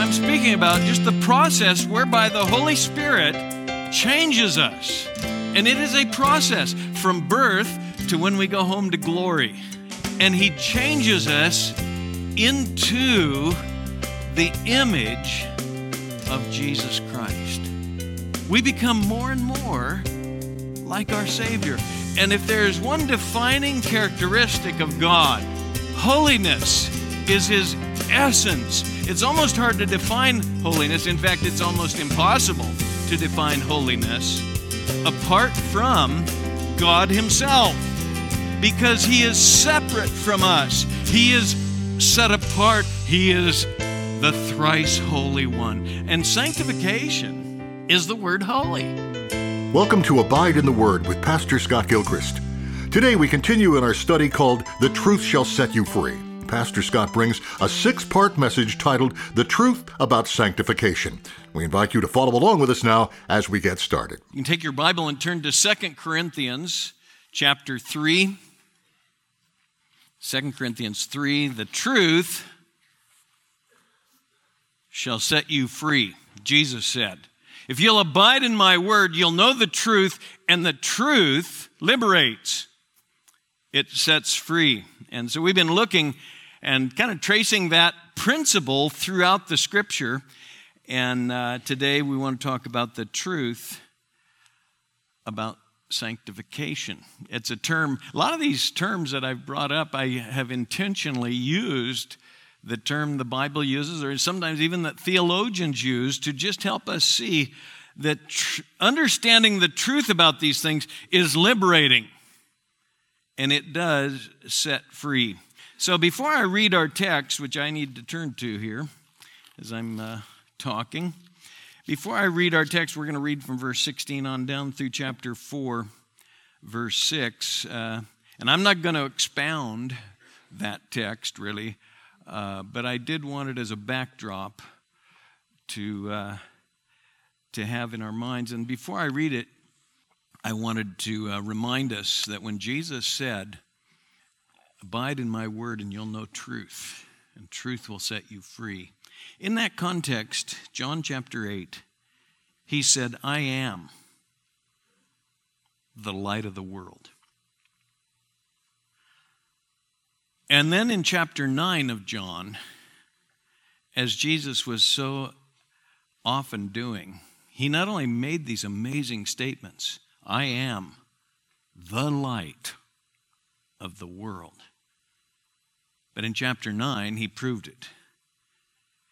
I'm speaking about just the process whereby the Holy Spirit changes us. And it is a process from birth to when we go home to glory. And He changes us into the image of Jesus Christ. We become more and more like our Savior. And if there's one defining characteristic of God, holiness is His essence. It's almost hard to define holiness. In fact, it's almost impossible to define holiness apart from God Himself because He is separate from us. He is set apart. He is the thrice holy one. And sanctification is the word holy. Welcome to Abide in the Word with Pastor Scott Gilchrist. Today we continue in our study called The Truth Shall Set You Free. Pastor Scott brings a six part message titled The Truth About Sanctification. We invite you to follow along with us now as we get started. You can take your Bible and turn to 2 Corinthians chapter 3. 2 Corinthians 3, the truth shall set you free, Jesus said. If you'll abide in my word, you'll know the truth, and the truth liberates. It sets free. And so we've been looking and kind of tracing that principle throughout the scripture. And uh, today we want to talk about the truth about sanctification. It's a term, a lot of these terms that I've brought up, I have intentionally used the term the Bible uses, or sometimes even that theologians use, to just help us see that tr- understanding the truth about these things is liberating. And it does set free. So before I read our text, which I need to turn to here as I'm uh, talking, before I read our text, we're going to read from verse 16 on down through chapter 4, verse 6. Uh, and I'm not going to expound that text really, uh, but I did want it as a backdrop to, uh, to have in our minds. And before I read it, I wanted to uh, remind us that when Jesus said, Abide in my word, and you'll know truth, and truth will set you free. In that context, John chapter 8, he said, I am the light of the world. And then in chapter 9 of John, as Jesus was so often doing, he not only made these amazing statements I am the light of the world. But in chapter 9, he proved it.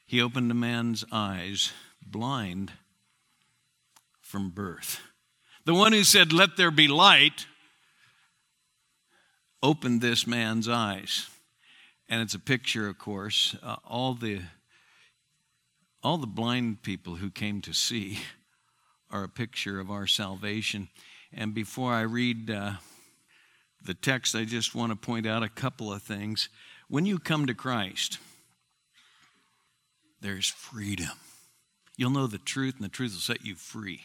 He opened a man's eyes, blind from birth. The one who said, Let there be light, opened this man's eyes. And it's a picture, of course, uh, all the all the blind people who came to see are a picture of our salvation. And before I read uh, the text, I just want to point out a couple of things. When you come to Christ, there's freedom. You'll know the truth, and the truth will set you free.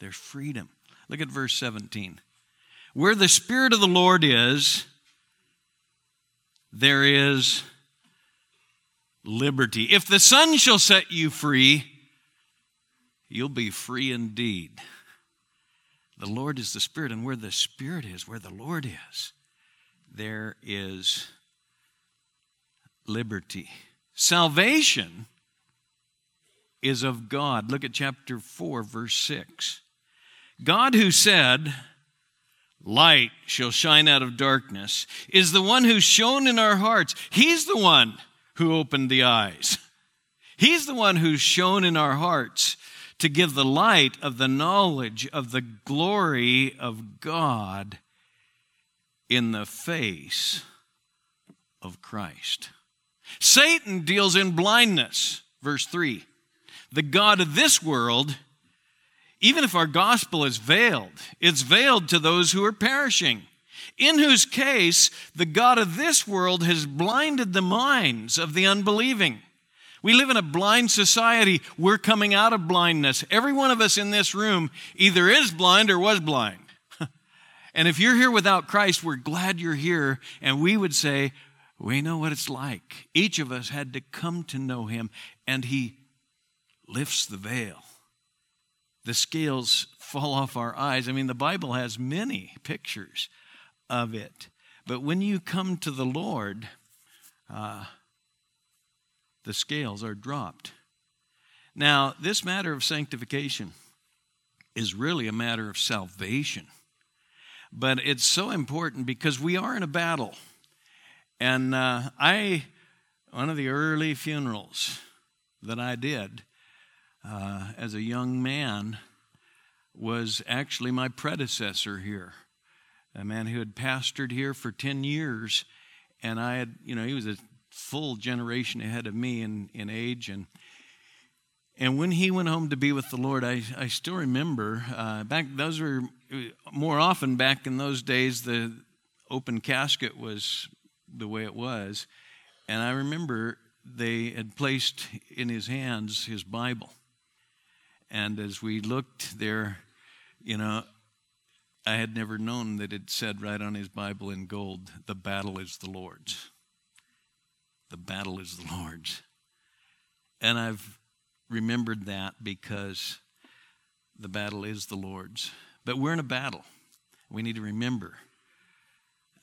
There's freedom. Look at verse 17. Where the Spirit of the Lord is, there is liberty. If the Son shall set you free, you'll be free indeed. The Lord is the Spirit, and where the Spirit is, where the Lord is, there is liberty. Salvation is of God. Look at chapter 4, verse 6. God, who said, Light shall shine out of darkness, is the one who shone in our hearts. He's the one who opened the eyes. He's the one who's shone in our hearts to give the light of the knowledge of the glory of God in the face of Christ. Satan deals in blindness, verse 3. The God of this world, even if our gospel is veiled, it's veiled to those who are perishing, in whose case the God of this world has blinded the minds of the unbelieving. We live in a blind society. We're coming out of blindness. Every one of us in this room either is blind or was blind. and if you're here without Christ, we're glad you're here. And we would say, We know what it's like. Each of us had to come to know him, and he lifts the veil. The scales fall off our eyes. I mean, the Bible has many pictures of it. But when you come to the Lord, uh, the scales are dropped. Now, this matter of sanctification is really a matter of salvation. But it's so important because we are in a battle. And uh, I, one of the early funerals that I did uh, as a young man was actually my predecessor here, a man who had pastored here for 10 years. And I had, you know, he was a full generation ahead of me in, in age. And, and when he went home to be with the Lord, I, I still remember uh, back, those were more often back in those days, the open casket was the way it was. And I remember they had placed in his hands his Bible. And as we looked there, you know, I had never known that it said right on his Bible in gold, the battle is the Lord's. The battle is the Lord's. And I've remembered that because the battle is the Lord's. But we're in a battle. We need to remember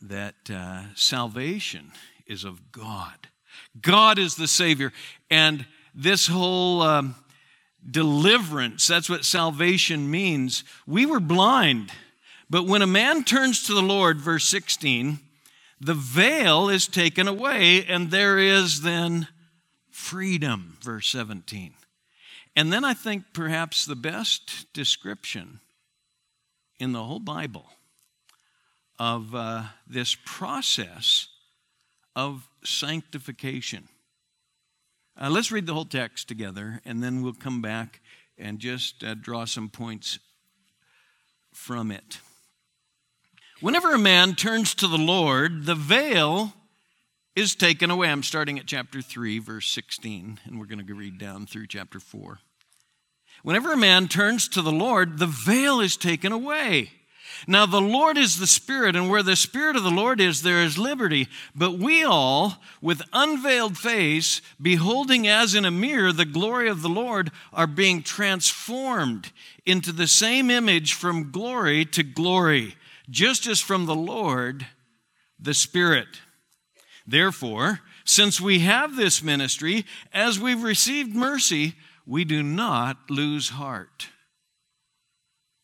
that uh, salvation is of God. God is the Savior. And this whole um, deliverance, that's what salvation means. We were blind, but when a man turns to the Lord, verse 16, the veil is taken away, and there is then freedom, verse 17. And then I think perhaps the best description in the whole Bible of uh, this process of sanctification. Uh, let's read the whole text together, and then we'll come back and just uh, draw some points from it. Whenever a man turns to the Lord, the veil is taken away. I'm starting at chapter 3, verse 16, and we're going to read down through chapter 4. Whenever a man turns to the Lord, the veil is taken away. Now, the Lord is the Spirit, and where the Spirit of the Lord is, there is liberty. But we all, with unveiled face, beholding as in a mirror the glory of the Lord, are being transformed into the same image from glory to glory, just as from the Lord, the Spirit. Therefore, since we have this ministry, as we've received mercy, we do not lose heart.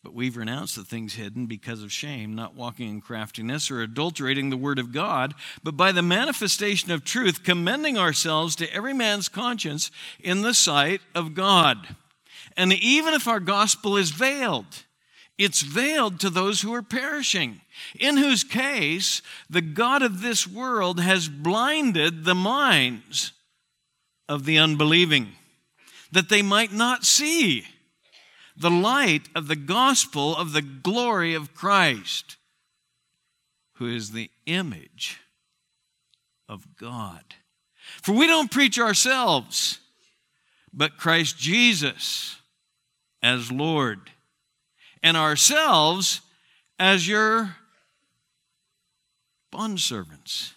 But we've renounced the things hidden because of shame, not walking in craftiness or adulterating the word of God, but by the manifestation of truth, commending ourselves to every man's conscience in the sight of God. And even if our gospel is veiled, it's veiled to those who are perishing, in whose case the God of this world has blinded the minds of the unbelieving, that they might not see the light of the gospel of the glory of Christ, who is the image of God. For we don't preach ourselves, but Christ Jesus as Lord, and ourselves as your bondservants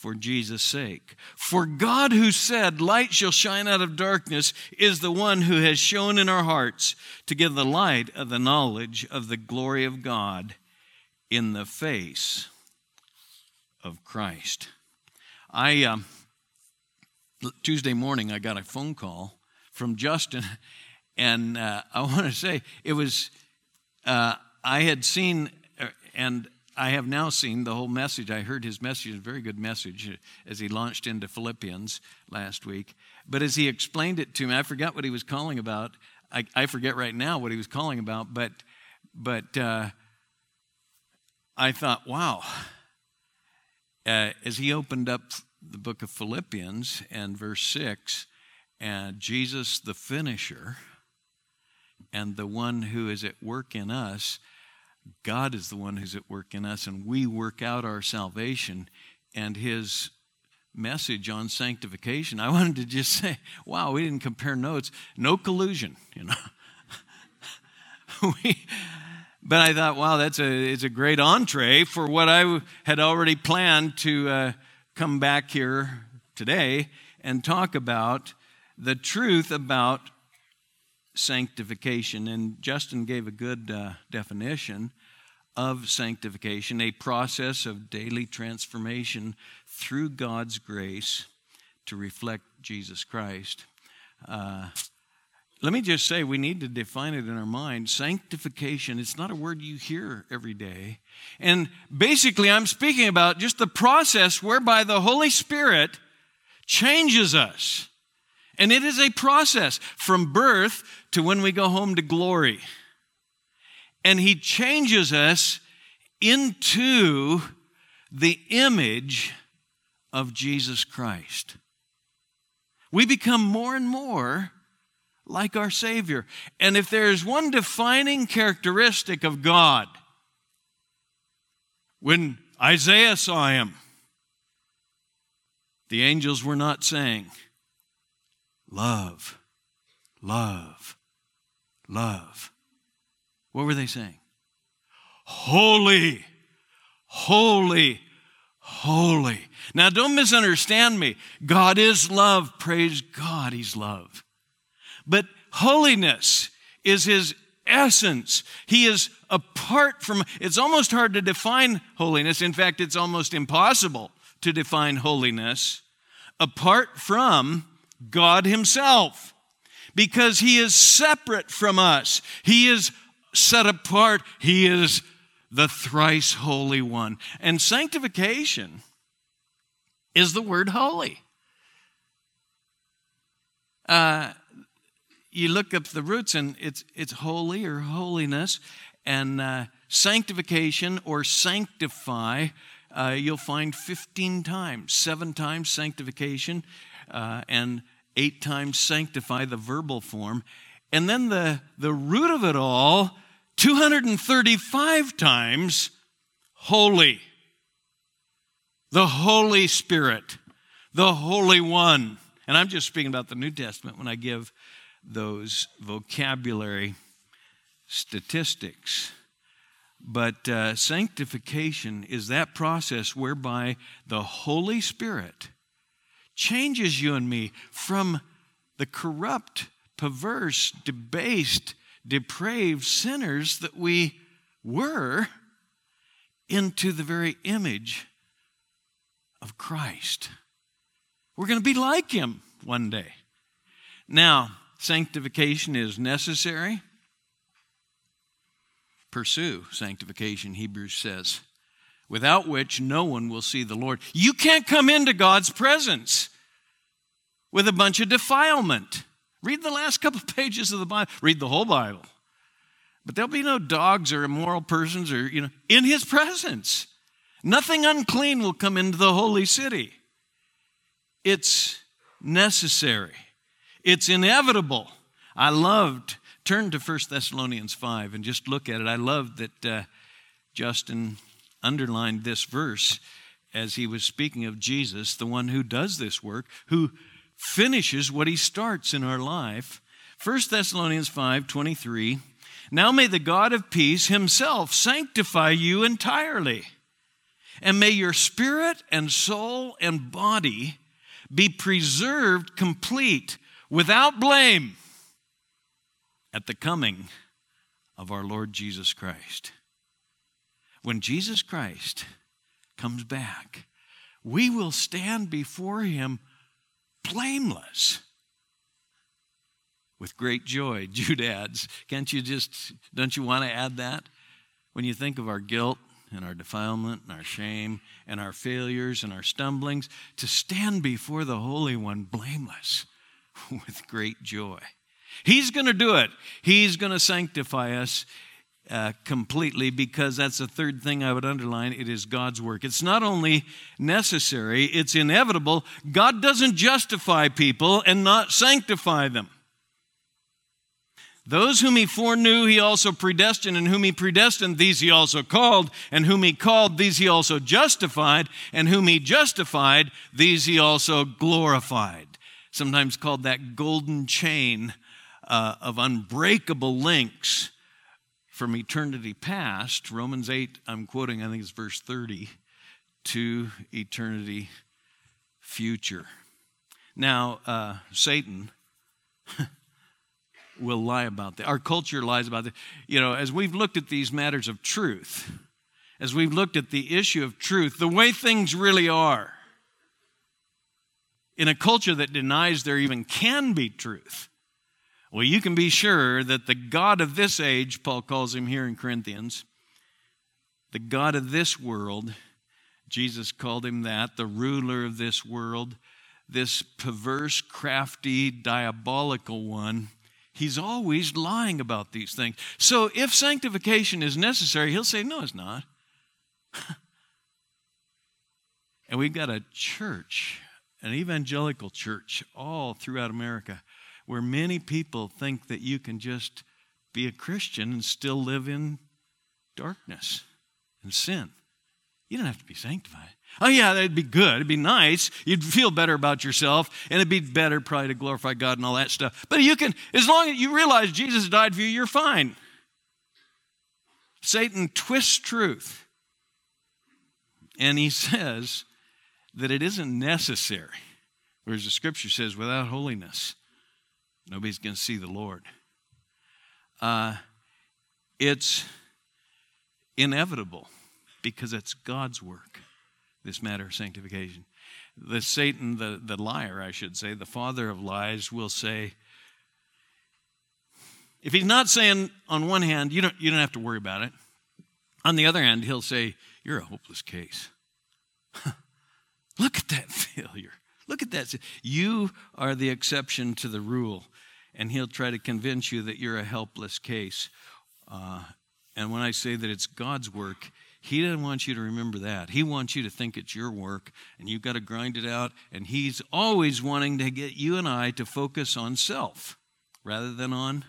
for Jesus' sake. For God, who said, Light shall shine out of darkness, is the one who has shone in our hearts to give the light of the knowledge of the glory of God in the face of Christ. I, uh, Tuesday morning, I got a phone call from Justin, and uh, I want to say it was, uh, I had seen, uh, and I have now seen the whole message. I heard his message, a very good message, as he launched into Philippians last week. But as he explained it to me, I forgot what he was calling about. I, I forget right now what he was calling about, but, but uh, I thought, wow. Uh, as he opened up the book of Philippians and verse 6, and Jesus, the finisher, and the one who is at work in us, God is the one who's at work in us, and we work out our salvation. And his message on sanctification, I wanted to just say, wow, we didn't compare notes. No collusion, you know. we, but I thought, wow, that's a, it's a great entree for what I had already planned to, uh, come back here today and talk about the truth about sanctification. And Justin gave a good uh, definition of sanctification, a process of daily transformation through God's grace to reflect Jesus Christ. Uh, let me just say, we need to define it in our mind. Sanctification, it's not a word you hear every day. And basically, I'm speaking about just the process whereby the Holy Spirit changes us. And it is a process from birth to when we go home to glory. And He changes us into the image of Jesus Christ. We become more and more like our Savior. And if there's one defining characteristic of God, when Isaiah saw him, the angels were not saying, Love, love, love. What were they saying? Holy, holy, holy. Now, don't misunderstand me. God is love. Praise God, He's love. But holiness is His essence. He is apart from, it's almost hard to define holiness. In fact, it's almost impossible to define holiness apart from God Himself because He is separate from us. He is set apart. He is the thrice holy one. And sanctification is the word holy. Uh, you look up the roots and it's, it's holy or holiness, and uh, sanctification or sanctify, uh, you'll find 15 times, seven times sanctification, uh, and eight times sanctify, the verbal form. And then the, the root of it all, 235 times holy. The Holy Spirit, the Holy One. And I'm just speaking about the New Testament when I give those vocabulary statistics. But uh, sanctification is that process whereby the Holy Spirit changes you and me from the corrupt, perverse, debased, depraved sinners that we were into the very image of Christ. We're going to be like Him one day. Now, sanctification is necessary. Pursue sanctification, Hebrews says, without which no one will see the Lord. You can't come into God's presence with a bunch of defilement. Read the last couple pages of the Bible, read the whole Bible. But there'll be no dogs or immoral persons or, you know, in his presence. Nothing unclean will come into the holy city. It's necessary. It's inevitable. I loved, turn to 1 Thessalonians 5 and just look at it. I loved that uh, Justin underlined this verse as he was speaking of Jesus, the one who does this work, who finishes what he starts in our life. 1 Thessalonians 5 23. Now may the God of peace himself sanctify you entirely, and may your spirit and soul and body be preserved complete without blame at the coming of our Lord Jesus Christ. When Jesus Christ comes back, we will stand before him blameless with great joy. Jude adds, can't you just, don't you want to add that? When you think of our guilt and our defilement and our shame and our failures and our stumblings, to stand before the Holy One blameless with great joy. He's going to do it. He's going to sanctify us uh, completely because that's the third thing I would underline. It is God's work. It's not only necessary, it's inevitable. God doesn't justify people and not sanctify them. Those whom he foreknew, he also predestined, and whom he predestined, these he also called, and whom he called, these he also justified, and whom he justified, these he also glorified sometimes called that golden chain uh, of unbreakable links from eternity past. Romans 8, I'm quoting, I think it's verse 30, to eternity future. Now, uh, Satan will lie about that. Our culture lies about that. You know, as we've looked at these matters of truth, as we've looked at the issue of truth, the way things really are, in a culture that denies there even can be truth, well, you can be sure that the God of this age, Paul calls him here in Corinthians, the God of this world, Jesus called him that, the ruler of this world, this perverse, crafty, diabolical one, he's always lying about these things. So if sanctification is necessary, he'll say, No, it's not. and we've got a church, an evangelical church, all throughout America, where many people think that you can just be a Christian and still live in darkness and sin. You don't have to be sanctified. Oh, yeah, that'd be good. It'd be nice. You'd feel better about yourself, and it'd be better probably to glorify God and all that stuff. But you can, as long as you realize Jesus died for you, you're fine. Satan twists truth. And he says that it isn't necessary. Whereas the scripture says, without holiness, nobody's going to see the Lord. Uh, it's inevitable because it's God's work, this matter of sanctification. The Satan, the, the liar, I should say, the father of lies, will say, if he's not saying on one hand, you don't, you don't have to worry about it, on the other hand, he'll say, You're a hopeless case. Look at that failure. Look at that. You are the exception to the rule. And he'll try to convince you that you're a helpless case. Uh, and when I say that it's God's work, he doesn't want you to remember that. He wants you to think it's your work and you've got to grind it out. And He's always wanting to get you and I to focus on self rather than on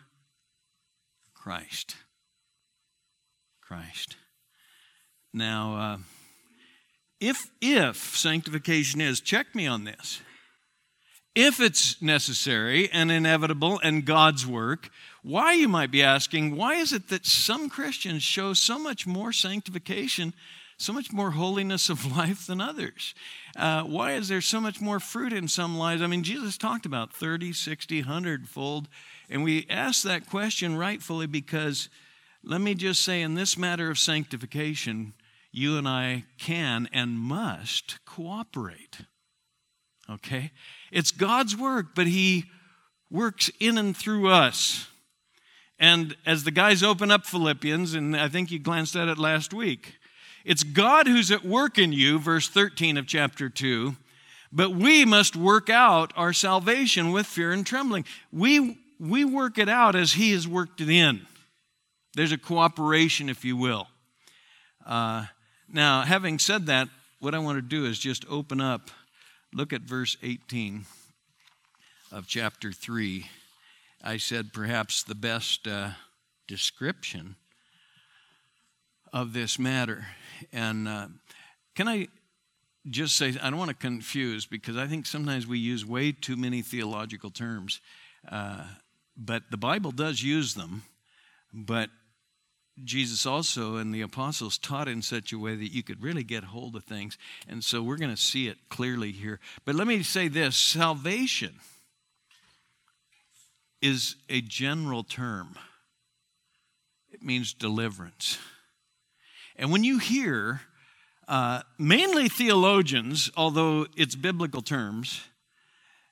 Christ. Christ. Now, uh, if, if sanctification is, check me on this. If it's necessary and inevitable and God's work, why, you might be asking, why is it that some Christians show so much more sanctification, so much more holiness of life than others? Uh, why is there so much more fruit in some lives? I mean, Jesus talked about 30, 60, 100 fold. And we ask that question rightfully because, let me just say, in this matter of sanctification, you and I can and must cooperate. Okay? It's God's work, but He works in and through us. And as the guys open up Philippians, and I think you glanced at it last week, it's God who's at work in you, verse 13 of chapter 2. But we must work out our salvation with fear and trembling. We, we work it out as He has worked it in. There's a cooperation, if you will. Uh, now, having said that, what I want to do is just open up, look at verse 18 of chapter 3. I said perhaps the best uh, description of this matter. And uh, can I just say, I don't want to confuse because I think sometimes we use way too many theological terms. Uh, but the Bible does use them. But Jesus also and the apostles taught in such a way that you could really get hold of things. And so we're going to see it clearly here. But let me say this salvation is a general term, it means deliverance. And when you hear, uh, mainly theologians, although it's biblical terms,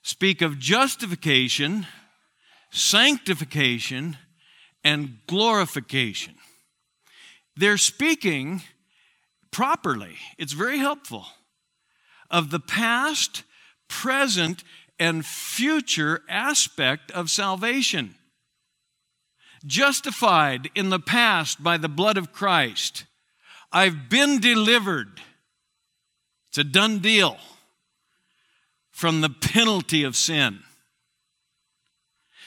speak of justification, sanctification, and glorification. They're speaking properly, it's very helpful, of the past, present, and future aspect of salvation. Justified in the past by the blood of Christ. I've been delivered. It's a done deal from the penalty of sin.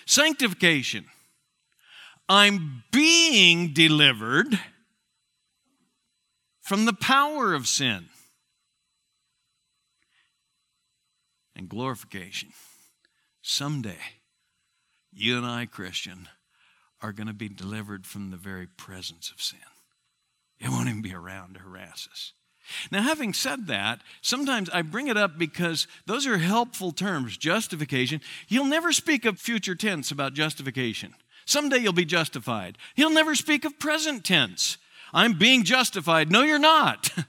Sanctification. I'm being delivered from the power of sin. and glorification. Someday, you and I, Christian, are going to be delivered from the very presence of sin. It won't even be around to harass us. Now, having said that, sometimes I bring it up because those are helpful terms justification. He'll never speak of future tense about justification. Someday you'll be justified. He'll never speak of present tense. I'm being justified. No, you're not.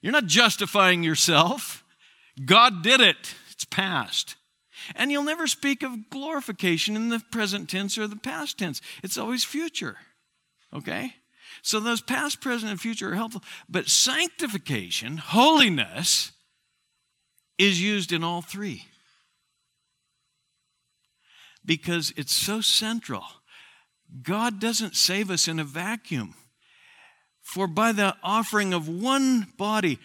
You're not justifying yourself. God did it, it's past. And you'll never speak of glorification in the present tense or the past tense, it's always future. Okay? So those past, present, and future are helpful. But sanctification, holiness, is used in all three because it's so central. God doesn't save us in a vacuum. For by the offering of one body,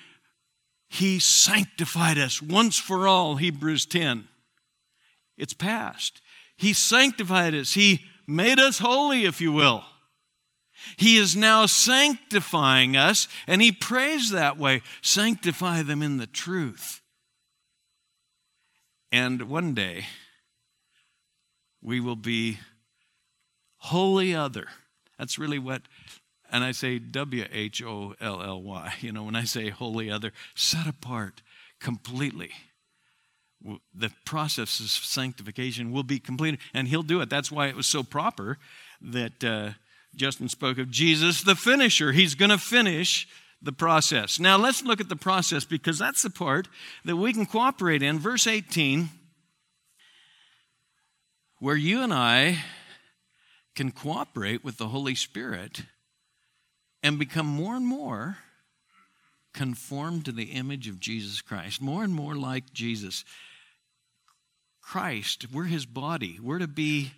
he sanctified us once for all, Hebrews 10. It's past. He sanctified us. He made us holy, if you will. He is now sanctifying us, and he prays that way sanctify them in the truth. And one day, we will be holy other. That's really what, and I say W H O L L Y, you know, when I say wholly other, set apart completely. The process of sanctification will be completed, and He'll do it. That's why it was so proper that uh, Justin spoke of Jesus, the finisher. He's going to finish the process. Now, let's look at the process because that's the part that we can cooperate in. Verse 18, where you and I can cooperate with the Holy Spirit and become more and more conformed to the image of Jesus Christ, more and more like Jesus. Christ, we're his body. We're to be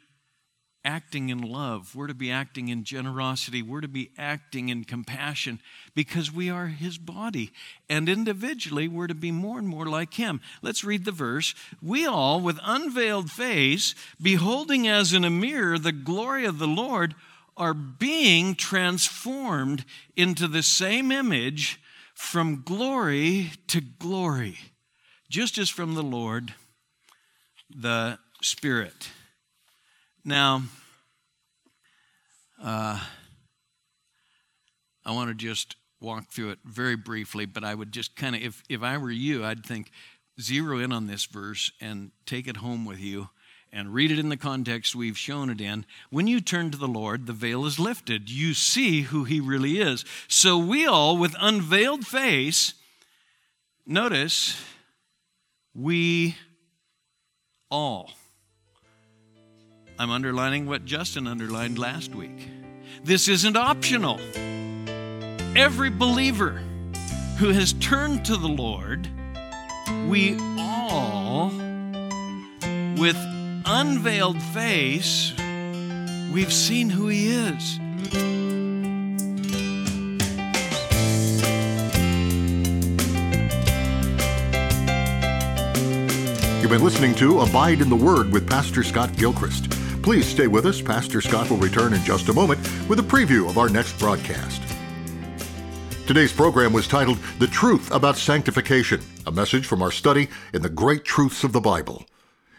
acting in love. We're to be acting in generosity. We're to be acting in compassion because we are His body. And individually, we're to be more and more like Him. Let's read the verse. We all, with unveiled face, beholding as in a mirror the glory of the Lord, are being transformed into the same image from glory to glory, just as from the Lord, the Spirit. Now, uh, I want to just walk through it very briefly, but I would just kind of, if, if I were you, I'd think zero in on this verse and take it home with you and read it in the context we've shown it in. When you turn to the Lord, the veil is lifted. You see who He really is. So we all, with unveiled face, notice, we all I'm underlining what Justin underlined last week. This isn't optional. Every believer who has turned to the Lord, we all, with unveiled face, we've seen who He is. You've been listening to Abide in the Word with Pastor Scott Gilchrist. Please stay with us. Pastor Scott will return in just a moment with a preview of our next broadcast. Today's program was titled The Truth About Sanctification, a message from our study in the great truths of the Bible.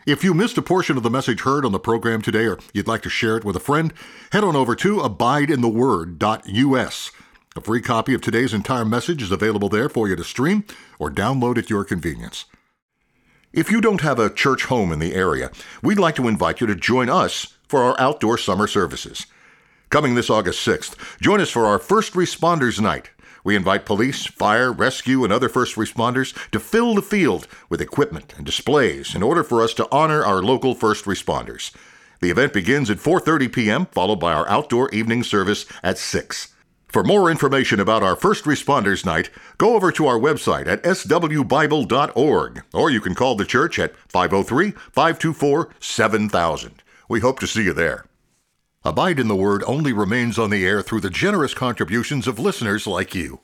If you missed a portion of the message heard on the program today or you'd like to share it with a friend, head on over to abideintheword.us. A free copy of today's entire message is available there for you to stream or download at your convenience. If you don't have a church home in the area, we'd like to invite you to join us for our outdoor summer services. Coming this August 6th, join us for our First Responders Night. We invite police, fire, rescue, and other first responders to fill the field with equipment and displays in order for us to honor our local first responders. The event begins at 4:30 p.m., followed by our outdoor evening service at 6. For more information about our First Responders Night, go over to our website at swbible.org, or you can call the church at 503 524 7000. We hope to see you there. Abide in the Word only remains on the air through the generous contributions of listeners like you.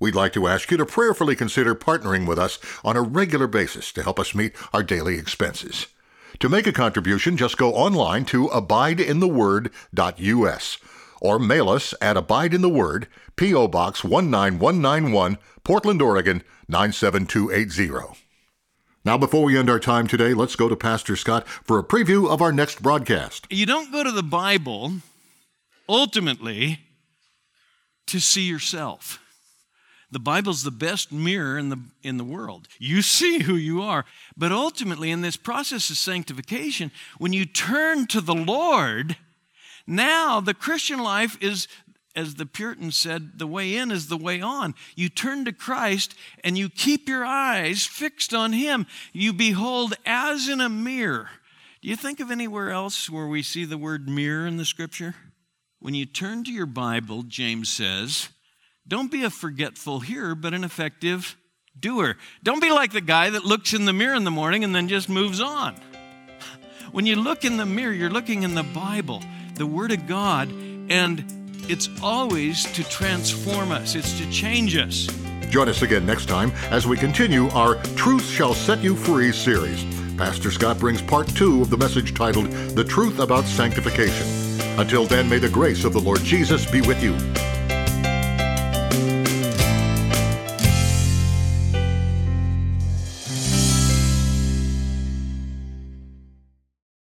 We'd like to ask you to prayerfully consider partnering with us on a regular basis to help us meet our daily expenses. To make a contribution, just go online to abideintheword.us or mail us at Abide in the Word, P.O. Box 19191, Portland, Oregon 97280. Now, before we end our time today, let's go to Pastor Scott for a preview of our next broadcast. You don't go to the Bible ultimately to see yourself. The Bible's the best mirror in the, in the world. You see who you are. But ultimately, in this process of sanctification, when you turn to the Lord, now the Christian life is, as the Puritans said, the way in is the way on. You turn to Christ and you keep your eyes fixed on Him. You behold as in a mirror. Do you think of anywhere else where we see the word mirror in the scripture? When you turn to your Bible, James says, don't be a forgetful hearer, but an effective doer. Don't be like the guy that looks in the mirror in the morning and then just moves on. When you look in the mirror, you're looking in the Bible, the Word of God, and it's always to transform us, it's to change us. Join us again next time as we continue our Truth Shall Set You Free series. Pastor Scott brings part two of the message titled The Truth About Sanctification. Until then, may the grace of the Lord Jesus be with you.